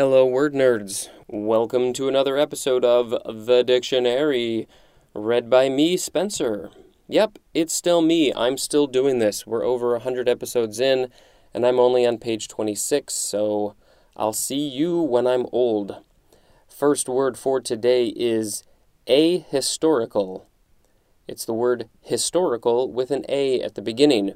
Hello, word nerds. Welcome to another episode of The Dictionary, read by me, Spencer. Yep, it's still me. I'm still doing this. We're over 100 episodes in, and I'm only on page 26, so I'll see you when I'm old. First word for today is ahistorical. It's the word historical with an A at the beginning.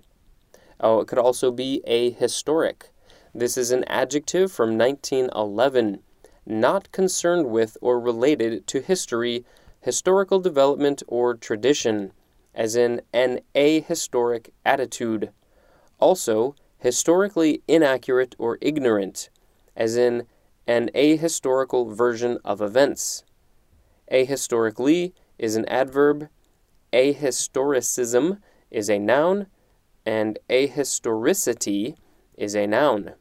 Oh, it could also be ahistoric. This is an adjective from 1911, not concerned with or related to history, historical development, or tradition, as in an ahistoric attitude. Also, historically inaccurate or ignorant, as in an ahistorical version of events. Ahistorically is an adverb, ahistoricism is a noun, and ahistoricity is a noun.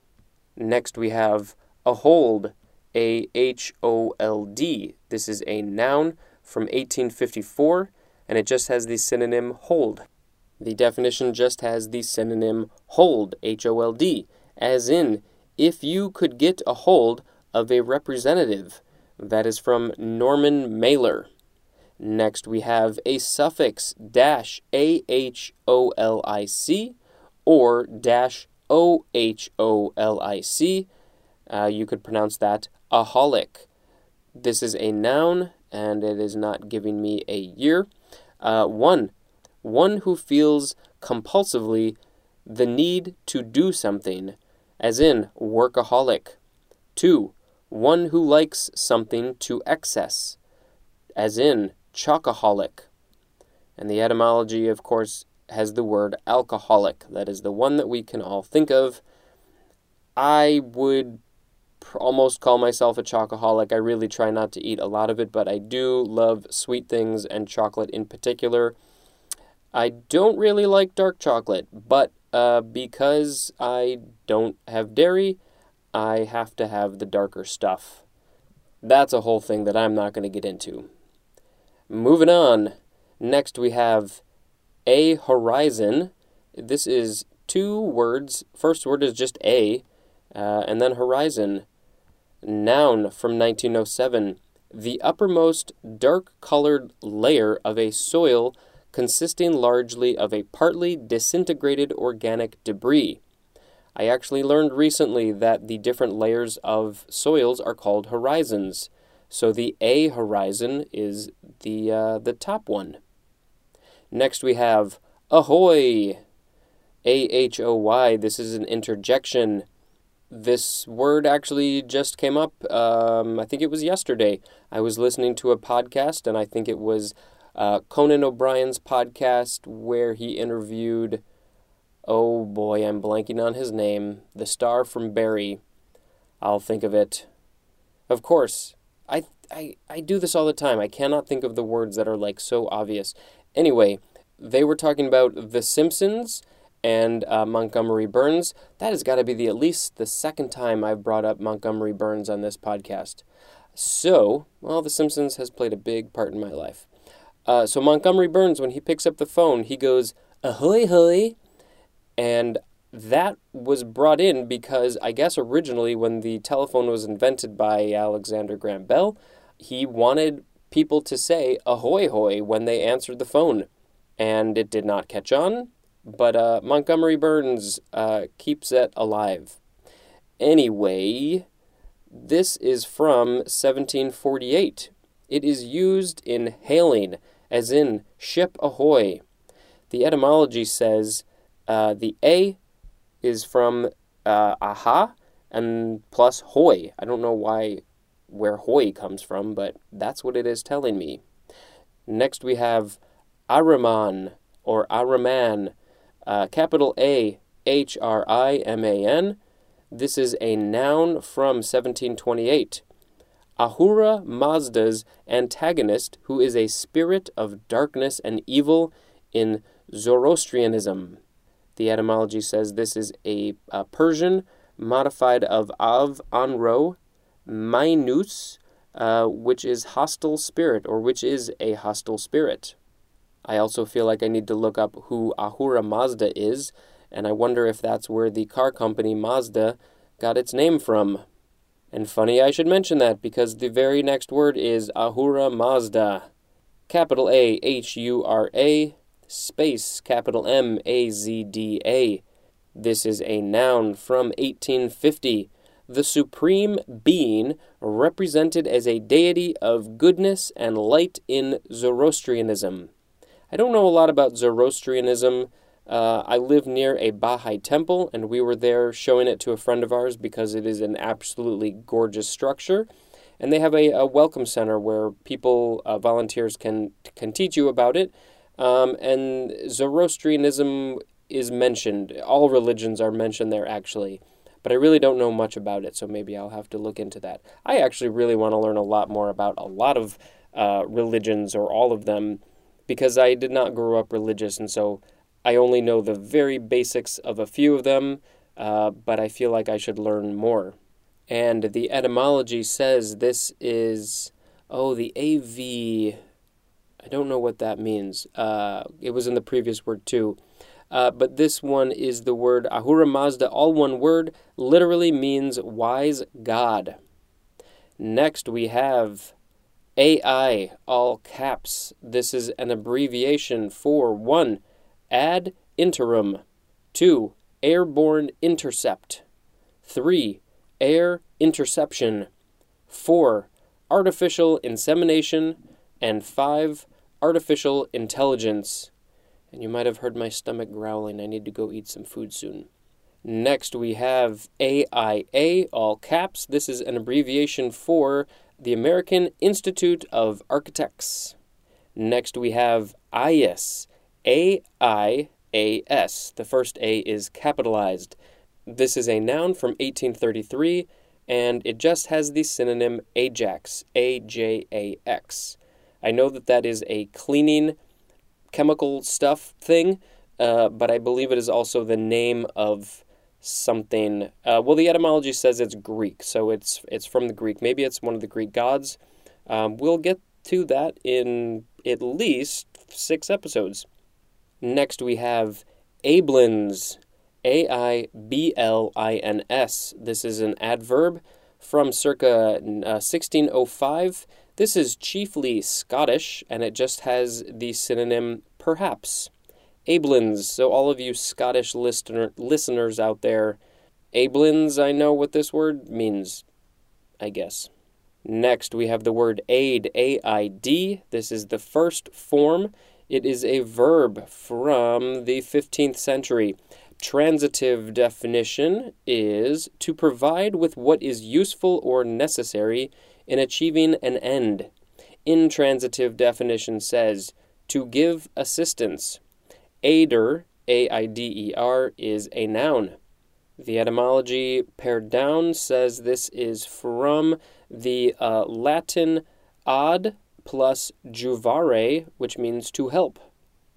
Next, we have a hold, A H O L D. This is a noun from 1854, and it just has the synonym hold. The definition just has the synonym hold, H O L D, as in, if you could get a hold of a representative. That is from Norman Mailer. Next, we have a suffix dash A H O L I C or dash O H O L I C. Uh, you could pronounce that aholic. This is a noun, and it is not giving me a year. Uh, one, one who feels compulsively the need to do something, as in workaholic. Two, one who likes something to excess, as in chocoholic. And the etymology, of course, has the word alcoholic. That is the one that we can all think of. I would pr- almost call myself a chocoholic. I really try not to eat a lot of it, but I do love sweet things and chocolate in particular. I don't really like dark chocolate, but uh, because I don't have dairy, I have to have the darker stuff. That's a whole thing that I'm not going to get into. Moving on. Next, we have a horizon. This is two words. First word is just a, uh, and then horizon. Noun from 1907. The uppermost dark colored layer of a soil consisting largely of a partly disintegrated organic debris. I actually learned recently that the different layers of soils are called horizons. So the A horizon is the uh, the top one. Next we have ahoy. A H O Y. This is an interjection. This word actually just came up. Um, I think it was yesterday. I was listening to a podcast, and I think it was uh, Conan O'Brien's podcast where he interviewed. Oh boy, I'm blanking on his name. The star from Barry. I'll think of it. Of course, I, I, I do this all the time. I cannot think of the words that are like so obvious. Anyway, they were talking about The Simpsons and uh, Montgomery Burns. That has got to be the at least the second time I've brought up Montgomery Burns on this podcast. So, well, The Simpsons has played a big part in my life. Uh, so Montgomery Burns, when he picks up the phone, he goes ahoy hoy, and that was brought in because I guess originally when the telephone was invented by Alexander Graham Bell, he wanted people to say ahoy hoy when they answered the phone. And it did not catch on, but uh, Montgomery Burns uh, keeps it alive. Anyway, this is from 1748. It is used in hailing, as in ship ahoy. The etymology says uh, the A is from uh, aha and plus hoy. I don't know why where hoy comes from, but that's what it is telling me. Next we have Ahriman or Ahriman, uh, capital A H R I M A N. This is a noun from 1728. Ahura Mazda's antagonist, who is a spirit of darkness and evil in Zoroastrianism. The etymology says this is a, a Persian modified of av anro, minus, uh, which is hostile spirit, or which is a hostile spirit. I also feel like I need to look up who Ahura Mazda is, and I wonder if that's where the car company Mazda got its name from. And funny I should mention that because the very next word is Ahura Mazda. Capital A H U R A, space capital M A Z D A. This is a noun from 1850. The supreme being represented as a deity of goodness and light in Zoroastrianism. I don't know a lot about Zoroastrianism. Uh, I live near a Baha'i temple, and we were there showing it to a friend of ours because it is an absolutely gorgeous structure. And they have a, a welcome center where people, uh, volunteers, can can teach you about it. Um, and Zoroastrianism is mentioned. All religions are mentioned there, actually. But I really don't know much about it, so maybe I'll have to look into that. I actually really want to learn a lot more about a lot of uh, religions or all of them because I did not grow up religious, and so I only know the very basics of a few of them, uh, but I feel like I should learn more. And the etymology says this is, oh, the AV. I don't know what that means. Uh, it was in the previous word too. Uh, but this one is the word Ahura Mazda, all one word, literally means wise God. Next we have AI, all caps. This is an abbreviation for 1 ad interim, 2. Airborne intercept, 3. Air interception, 4. Artificial insemination, and 5. Artificial intelligence. And you might have heard my stomach growling. I need to go eat some food soon. Next, we have AIA, all caps. This is an abbreviation for the American Institute of Architects. Next, we have Aias, A I A S. The first A is capitalized. This is a noun from 1833, and it just has the synonym Ajax, A J A X. I know that that is a cleaning chemical stuff thing, uh, but I believe it is also the name of something. Uh, well, the etymology says it's Greek, so it's it's from the Greek. Maybe it's one of the Greek gods. Um, we'll get to that in at least six episodes. Next, we have aiblins, A I B L I N S. This is an adverb from circa uh, 1605. This is chiefly Scottish, and it just has the synonym perhaps. Aiblins, so all of you Scottish listener, listeners out there, Aiblins, I know what this word means, I guess. Next, we have the word aid, A I D. This is the first form. It is a verb from the 15th century. Transitive definition is to provide with what is useful or necessary in achieving an end. Intransitive definition says to give assistance. Aider, A I D E R, is a noun. The etymology pared down says this is from the uh, Latin ad plus juvare, which means to help.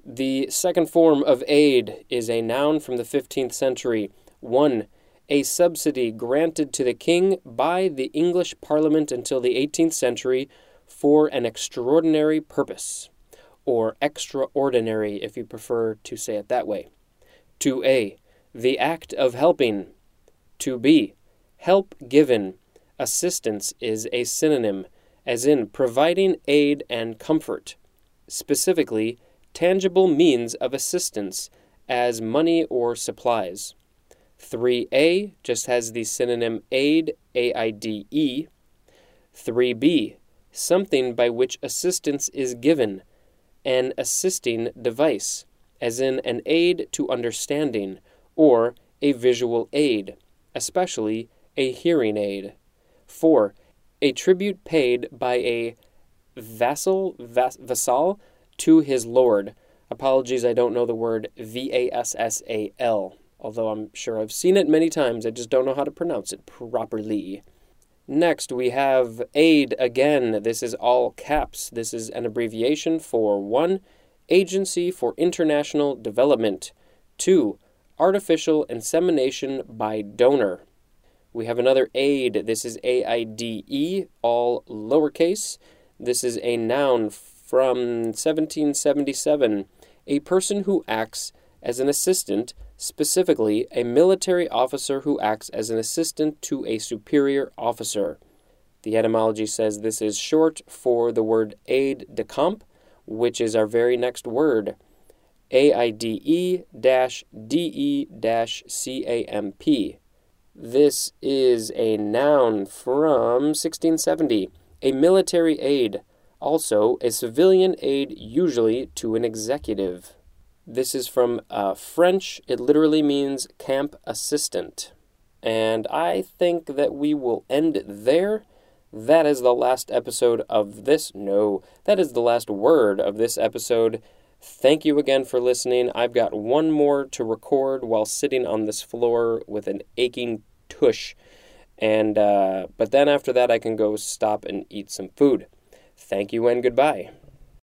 The second form of aid is a noun from the 15th century. 1. A subsidy granted to the king by the English Parliament until the 18th century for an extraordinary purpose or extraordinary if you prefer to say it that way. 2a. The act of helping. 2b. Help given. Assistance is a synonym, as in providing aid and comfort. Specifically, tangible means of assistance, as money or supplies. 3a just has the synonym aid, A I D E. 3b. Something by which assistance is given an assisting device, as in an aid to understanding, or a visual aid, especially a hearing aid. 4. A tribute paid by a vassal, vas- vassal to his lord. Apologies, I don't know the word V A S S A L, although I'm sure I've seen it many times, I just don't know how to pronounce it properly. Next, we have AID again. This is all caps. This is an abbreviation for 1. Agency for International Development. 2. Artificial insemination by donor. We have another AID. This is A I D E, all lowercase. This is a noun from 1777. A person who acts as an assistant, specifically, a military officer who acts as an assistant to a superior officer. The etymology says this is short for the word aide de camp, which is our very next word. A I D E D E C A M P. This is a noun from 1670, a military aide, also a civilian aide, usually to an executive. This is from uh, French. It literally means camp assistant. And I think that we will end it there. That is the last episode of this. No, that is the last word of this episode. Thank you again for listening. I've got one more to record while sitting on this floor with an aching tush. And, uh, but then after that, I can go stop and eat some food. Thank you and goodbye.